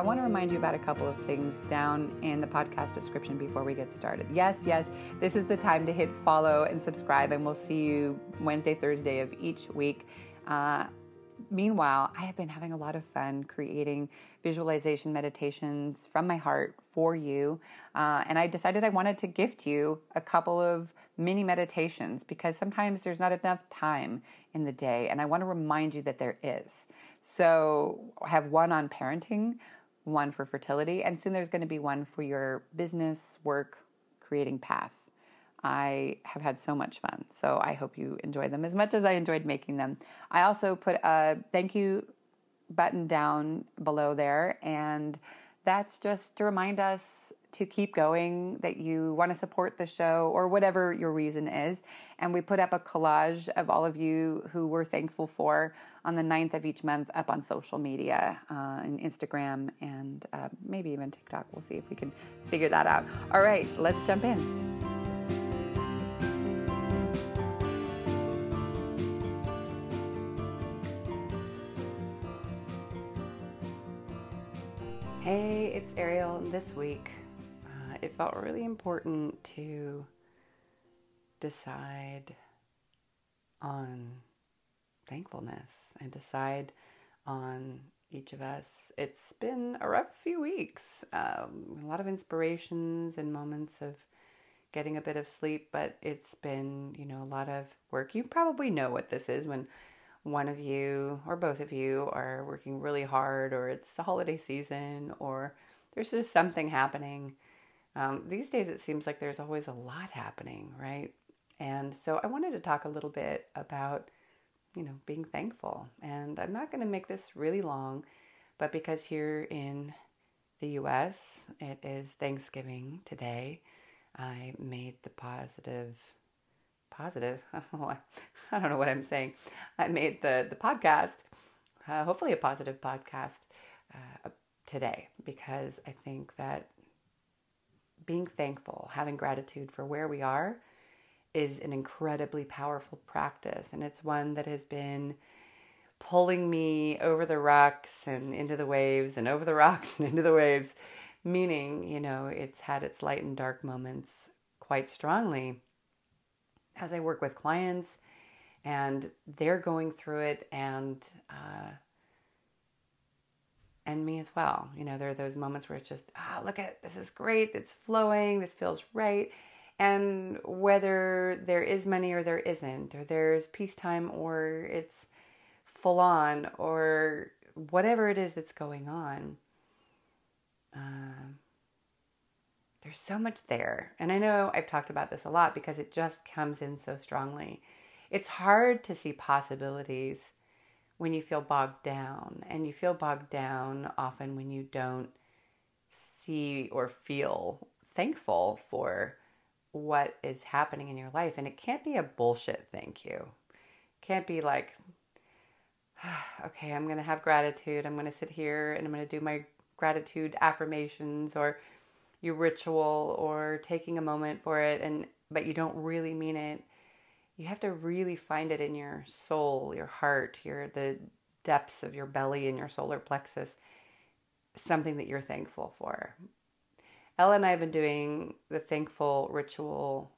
I want to remind you about a couple of things down in the podcast description before we get started. Yes, yes, this is the time to hit follow and subscribe, and we'll see you Wednesday, Thursday of each week. Uh, meanwhile, I have been having a lot of fun creating visualization meditations from my heart for you. Uh, and I decided I wanted to gift you a couple of mini meditations because sometimes there's not enough time in the day. And I want to remind you that there is. So I have one on parenting, one for fertility, and soon there's going to be one for your business, work, creating path. I have had so much fun. So I hope you enjoy them as much as I enjoyed making them. I also put a thank you button down below there, and that's just to remind us to keep going, that you want to support the show, or whatever your reason is. And we put up a collage of all of you who we're thankful for on the 9th of each month up on social media, uh, and Instagram, and uh, maybe even TikTok. We'll see if we can figure that out. All right, let's jump in. Felt really important to decide on thankfulness and decide on each of us. It's been a rough few weeks, um, a lot of inspirations and moments of getting a bit of sleep, but it's been, you know, a lot of work. You probably know what this is when one of you or both of you are working really hard, or it's the holiday season, or there's just something happening. Um, these days, it seems like there's always a lot happening, right? And so I wanted to talk a little bit about, you know, being thankful. And I'm not going to make this really long, but because here in the US, it is Thanksgiving today, I made the positive positive. I don't know what I'm saying. I made the the podcast, uh, hopefully a positive podcast uh, today, because I think that being thankful, having gratitude for where we are, is an incredibly powerful practice, and it's one that has been pulling me over the rocks and into the waves, and over the rocks and into the waves. Meaning, you know, it's had its light and dark moments quite strongly as I work with clients and they're going through it and uh, and me as well. You know, there are those moments where it's just, ah, oh, look at this is great, it's flowing, this feels right. And whether there is money or there isn't, or there's peacetime or it's full on, or whatever it is that's going on, uh, there's so much there. And I know I've talked about this a lot because it just comes in so strongly. It's hard to see possibilities when you feel bogged down, and you feel bogged down often when you don't see or feel thankful for what is happening in your life. And it can't be a bullshit thank you. Can't be like, okay, I'm going to have gratitude. I'm going to sit here and I'm going to do my gratitude affirmations or your ritual or taking a moment for it and but you don't really mean it you have to really find it in your soul your heart your the depths of your belly and your solar plexus something that you're thankful for. Ella and i have been doing the thankful ritual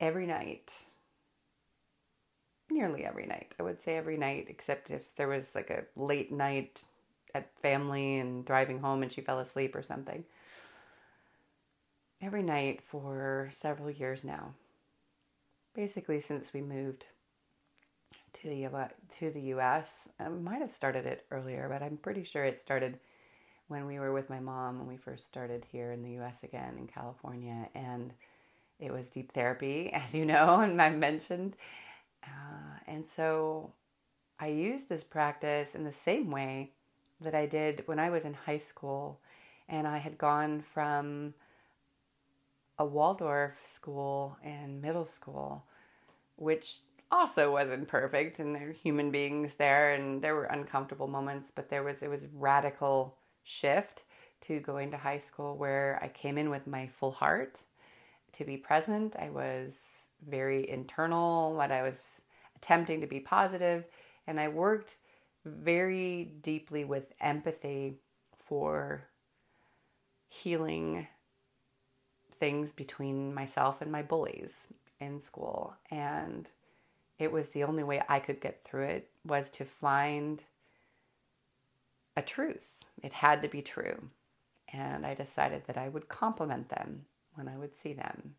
every night. Nearly every night i would say every night except if there was like a late night at family and driving home and she fell asleep or something. Every night for several years now. Basically, since we moved to the to the U.S. I might have started it earlier, but I'm pretty sure it started when we were with my mom when we first started here in the U.S. again in California, and it was deep therapy, as you know, and I mentioned, uh, and so I used this practice in the same way that I did when I was in high school, and I had gone from a Waldorf school in middle school, which also wasn't perfect and there were human beings there and there were uncomfortable moments but there was it was radical shift to going to high school where I came in with my full heart to be present. I was very internal, what I was attempting to be positive, and I worked very deeply with empathy for healing things between myself and my bullies in school and it was the only way I could get through it was to find a truth. It had to be true. And I decided that I would compliment them when I would see them.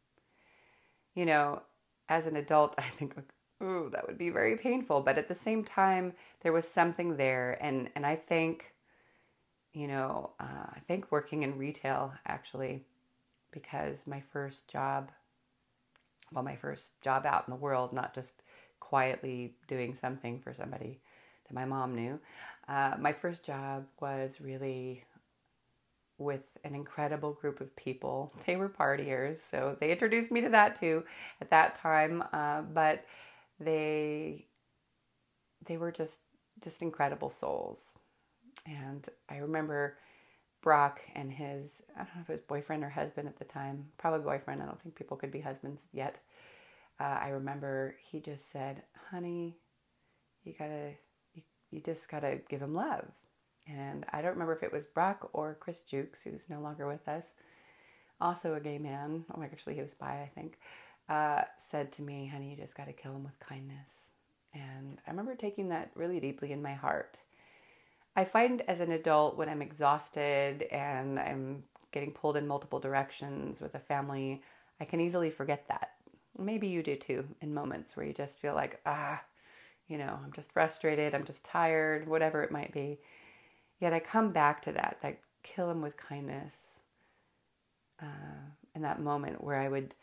You know, as an adult, I think, ooh, that would be very painful. But at the same time, there was something there. And, and I think, you know, uh, I think working in retail actually, because my first job, well, my first job out in the world, not just quietly doing something for somebody that my mom knew. Uh, my first job was really with an incredible group of people. They were partiers, so they introduced me to that too at that time. Uh, but they they were just just incredible souls, and I remember Brock and his I don't know if it was boyfriend or husband at the time, probably boyfriend. I don't think people could be husbands yet uh, I remember he just said, "Honey, you gotta, you, you just gotta give him love." And I don't remember if it was Brock or Chris Jukes, who's no longer with us, also a gay man. Oh, my gosh, actually, he was bi, I think. Uh, said to me, "Honey, you just gotta kill him with kindness." And I remember taking that really deeply in my heart. I find as an adult when I'm exhausted and I'm getting pulled in multiple directions with a family, I can easily forget that maybe you do too in moments where you just feel like, ah, you know, I'm just frustrated, I'm just tired, whatever it might be. Yet I come back to that, that kill him with kindness. Uh, in that moment where I would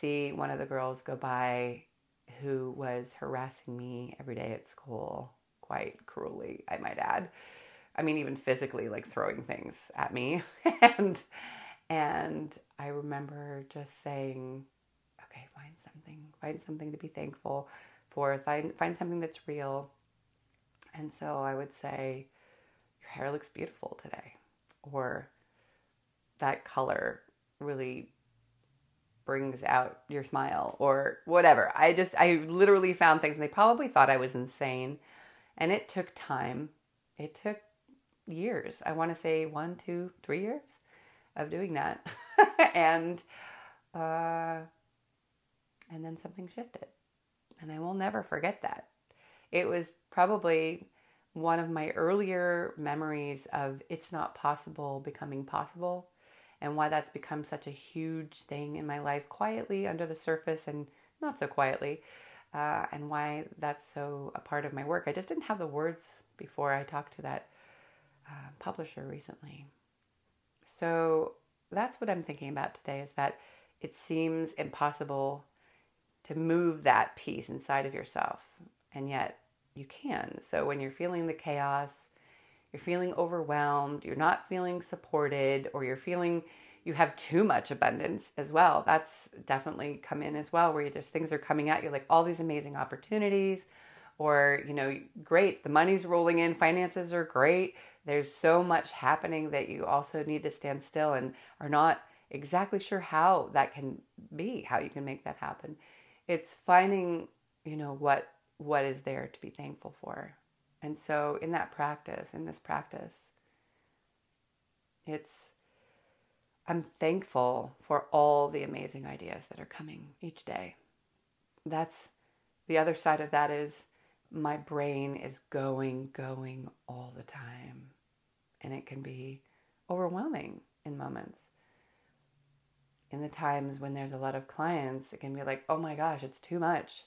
see one of the girls go by who was harassing me every day at school, quite cruelly, I might add. I mean, even physically, like throwing things at me. and and I remember just saying, okay, find something, find something to be thankful for, find, find something that's real. And so I would say, your hair looks beautiful today, or that color really brings out your smile, or whatever. I just, I literally found things, and they probably thought I was insane. And it took time. It took years. I want to say one, two, three years of doing that. and uh, and then something shifted. And I will never forget that. It was probably one of my earlier memories of it's not possible becoming possible and why that's become such a huge thing in my life quietly under the surface and not so quietly uh, and why that's so a part of my work i just didn't have the words before i talked to that uh, publisher recently so that's what i'm thinking about today is that it seems impossible to move that piece inside of yourself. And yet you can. So when you're feeling the chaos, you're feeling overwhelmed, you're not feeling supported, or you're feeling you have too much abundance as well. That's definitely come in as well, where you just things are coming at you like all these amazing opportunities, or you know, great, the money's rolling in, finances are great. There's so much happening that you also need to stand still and are not exactly sure how that can be, how you can make that happen it's finding you know what what is there to be thankful for and so in that practice in this practice it's i'm thankful for all the amazing ideas that are coming each day that's the other side of that is my brain is going going all the time and it can be overwhelming in moments in the times when there's a lot of clients, it can be like, oh my gosh, it's too much.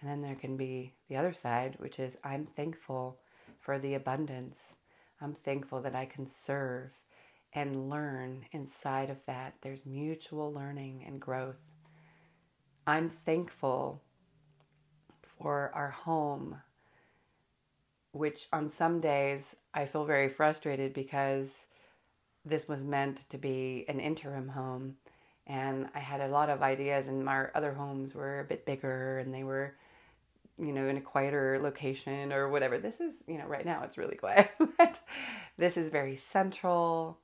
And then there can be the other side, which is I'm thankful for the abundance. I'm thankful that I can serve and learn inside of that. There's mutual learning and growth. I'm thankful for our home, which on some days I feel very frustrated because this was meant to be an interim home and I had a lot of ideas, and my other homes were a bit bigger, and they were you know, in a quieter location or whatever. This is, you know, right now it's really quiet. but this is very central.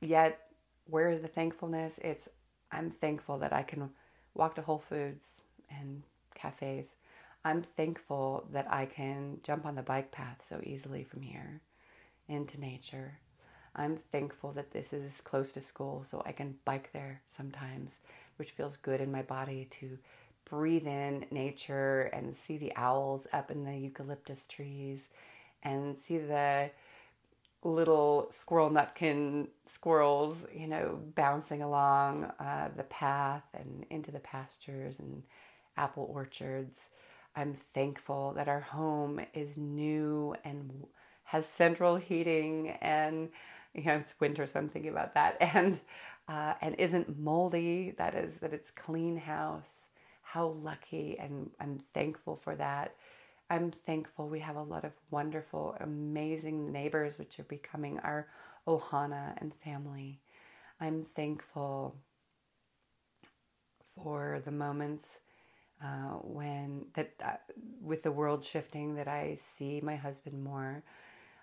Yet, where is the thankfulness? It's I'm thankful that I can walk to Whole Foods and cafes. I'm thankful that I can jump on the bike path so easily from here into nature. I'm thankful that this is close to school so I can bike there sometimes, which feels good in my body to breathe in nature and see the owls up in the eucalyptus trees and see the little squirrel nutkin squirrels, you know, bouncing along uh, the path and into the pastures and apple orchards. I'm thankful that our home is new and has central heating and you know it's winter so I'm thinking about that and uh, and isn't moldy that is that it's clean house how lucky and I'm thankful for that. I'm thankful we have a lot of wonderful, amazing neighbors, which are becoming our Ohana and family. I'm thankful for the moments uh, when that uh, with the world shifting that I see my husband more.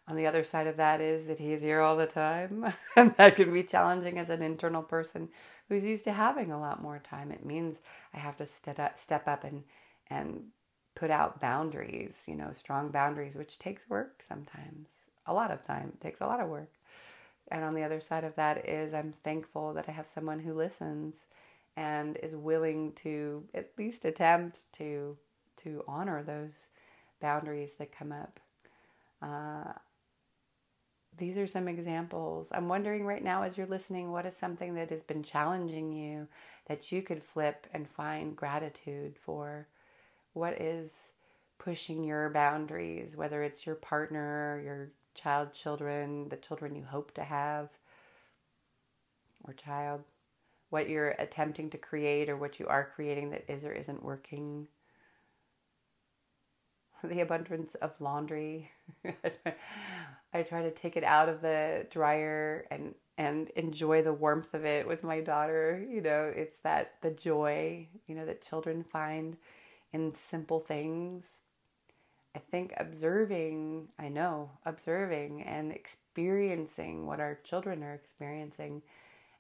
On the other side of that is that he's here all the time, and that can be challenging as an internal person who's used to having a lot more time. It means I have to step up, step up and and put out boundaries, you know, strong boundaries, which takes work sometimes. A lot of time. It takes a lot of work. And on the other side of that is I'm thankful that I have someone who listens and is willing to at least attempt to to honor those boundaries that come up. Uh, these are some examples. I'm wondering right now, as you're listening, what is something that has been challenging you that you could flip and find gratitude for? What is pushing your boundaries, whether it's your partner, your child, children, the children you hope to have, or child? What you're attempting to create or what you are creating that is or isn't working? the abundance of laundry. I try to take it out of the dryer and and enjoy the warmth of it with my daughter. You know, it's that the joy, you know, that children find in simple things. I think observing, I know, observing and experiencing what our children are experiencing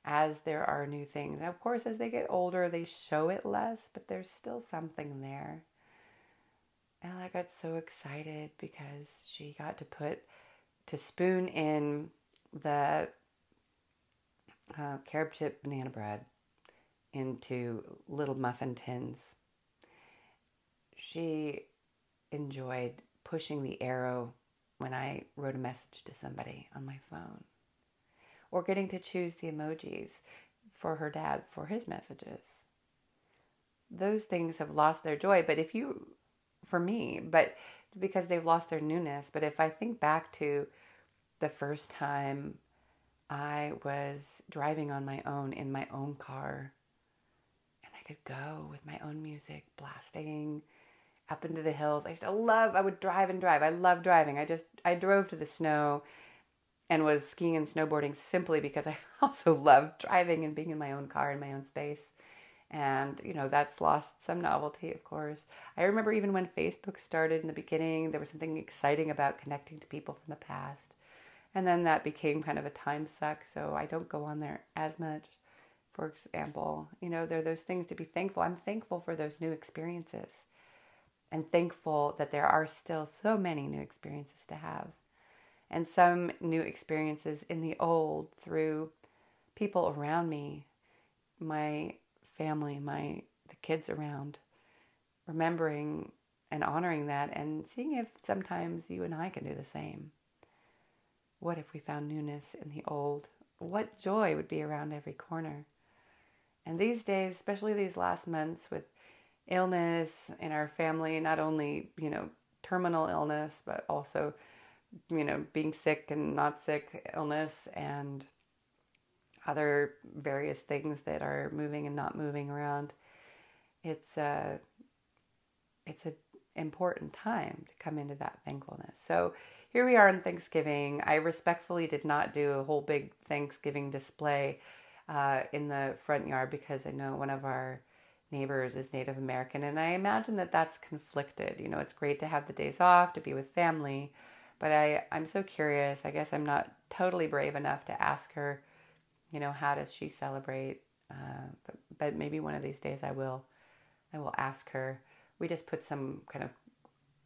as there are new things. Of course, as they get older, they show it less, but there's still something there. And I got so excited because she got to put, to spoon in the uh, carob chip banana bread into little muffin tins. She enjoyed pushing the arrow when I wrote a message to somebody on my phone, or getting to choose the emojis for her dad for his messages. Those things have lost their joy, but if you for me, but because they've lost their newness. But if I think back to the first time I was driving on my own in my own car, and I could go with my own music blasting up into the hills. I used to love, I would drive and drive. I love driving. I just, I drove to the snow and was skiing and snowboarding simply because I also loved driving and being in my own car in my own space and you know that's lost some novelty of course i remember even when facebook started in the beginning there was something exciting about connecting to people from the past and then that became kind of a time suck so i don't go on there as much for example you know there are those things to be thankful i'm thankful for those new experiences and thankful that there are still so many new experiences to have and some new experiences in the old through people around me my family, my the kids around, remembering and honoring that and seeing if sometimes you and I can do the same. What if we found newness in the old? What joy would be around every corner? And these days, especially these last months with illness in our family, not only, you know, terminal illness, but also, you know, being sick and not sick illness and other various things that are moving and not moving around. It's a it's an important time to come into that thankfulness. So here we are on Thanksgiving. I respectfully did not do a whole big Thanksgiving display uh, in the front yard because I know one of our neighbors is Native American. And I imagine that that's conflicted. You know, it's great to have the days off, to be with family, but I, I'm so curious. I guess I'm not totally brave enough to ask her, you know, how does she celebrate? Uh, but, but maybe one of these days I will. I will ask her. We just put some kind of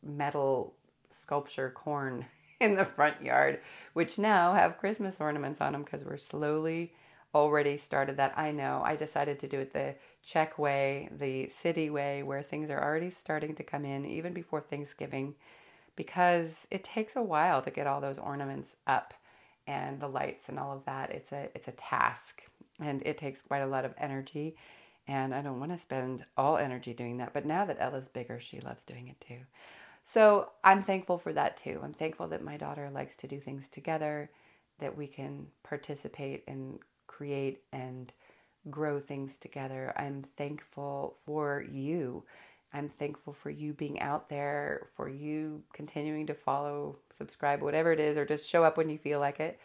metal sculpture corn in the front yard, which now have Christmas ornaments on them because we're slowly already started that. I know. I decided to do it the Czech way, the city way, where things are already starting to come in even before Thanksgiving because it takes a while to get all those ornaments up and the lights and all of that. It's a it's a task and it takes quite a lot of energy and I don't want to spend all energy doing that. But now that Ella's bigger, she loves doing it too. So I'm thankful for that too. I'm thankful that my daughter likes to do things together, that we can participate and create and grow things together. I'm thankful for you. I'm thankful for you being out there, for you continuing to follow, subscribe, whatever it is, or just show up when you feel like it.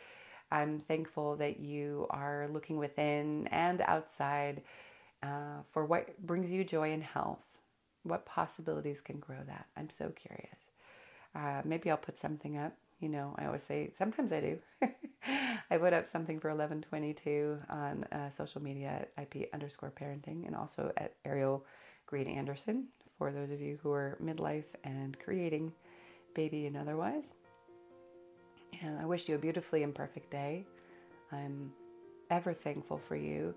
I'm thankful that you are looking within and outside uh, for what brings you joy and health. What possibilities can grow that? I'm so curious. Uh, maybe I'll put something up. You know, I always say, sometimes I do. I put up something for 1122 on uh, social media at IP underscore parenting and also at Ariel Green Andersson for those of you who are midlife and creating baby and otherwise. And I wish you a beautifully imperfect day. I'm ever thankful for you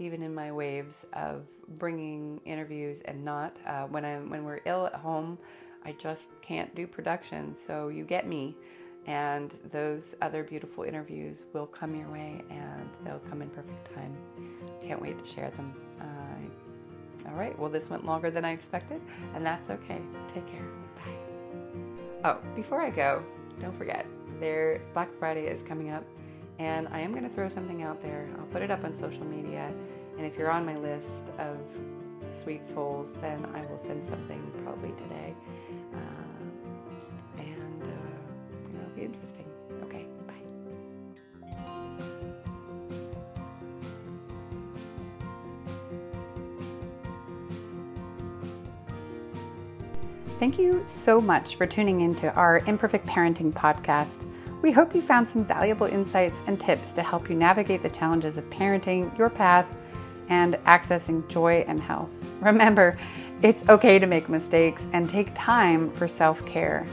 even in my waves of bringing interviews and not. Uh, when I'm when we're ill at home, I just can't do production. So you get me, and those other beautiful interviews will come your way, and they'll come in perfect time. Can't wait to share them. Uh, all right. Well, this went longer than I expected, and that's okay. Take care. Bye. Oh, before I go, don't forget, there Black Friday is coming up and I am going to throw something out there. I'll put it up on social media. And if you're on my list of sweet souls, then I will send something probably today. Thank you so much for tuning into our Imperfect Parenting podcast. We hope you found some valuable insights and tips to help you navigate the challenges of parenting, your path, and accessing joy and health. Remember, it's okay to make mistakes and take time for self care.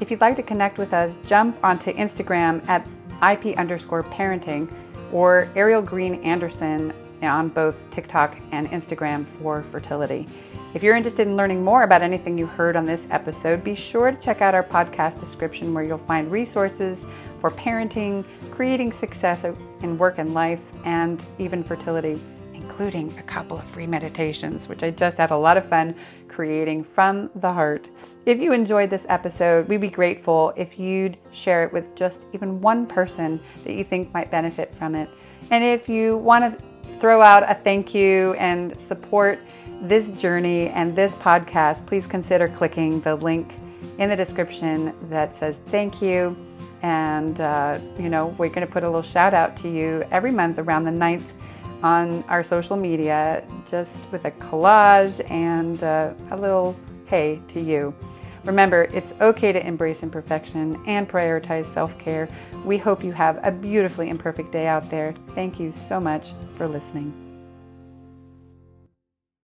If you'd like to connect with us, jump onto Instagram at IP underscore parenting or Ariel Green Andersson on both TikTok and Instagram for fertility. If you're interested in learning more about anything you heard on this episode, be sure to check out our podcast description where you'll find resources for parenting, creating success in work and life, and even fertility, including a couple of free meditations, which I just had a lot of fun creating from the heart. If you enjoyed this episode, we'd be grateful if you'd share it with just even one person that you think might benefit from it. And if you want to throw out a thank you and support this journey and this podcast, please consider clicking the link in the description that says thank you. And, uh, you know, we're going to put a little shout out to you every month around the 9th on our social media, just with a collage and uh, a little hey to you. Remember, it's okay to embrace imperfection and prioritize self care. We hope you have a beautifully imperfect day out there. Thank you so much for listening.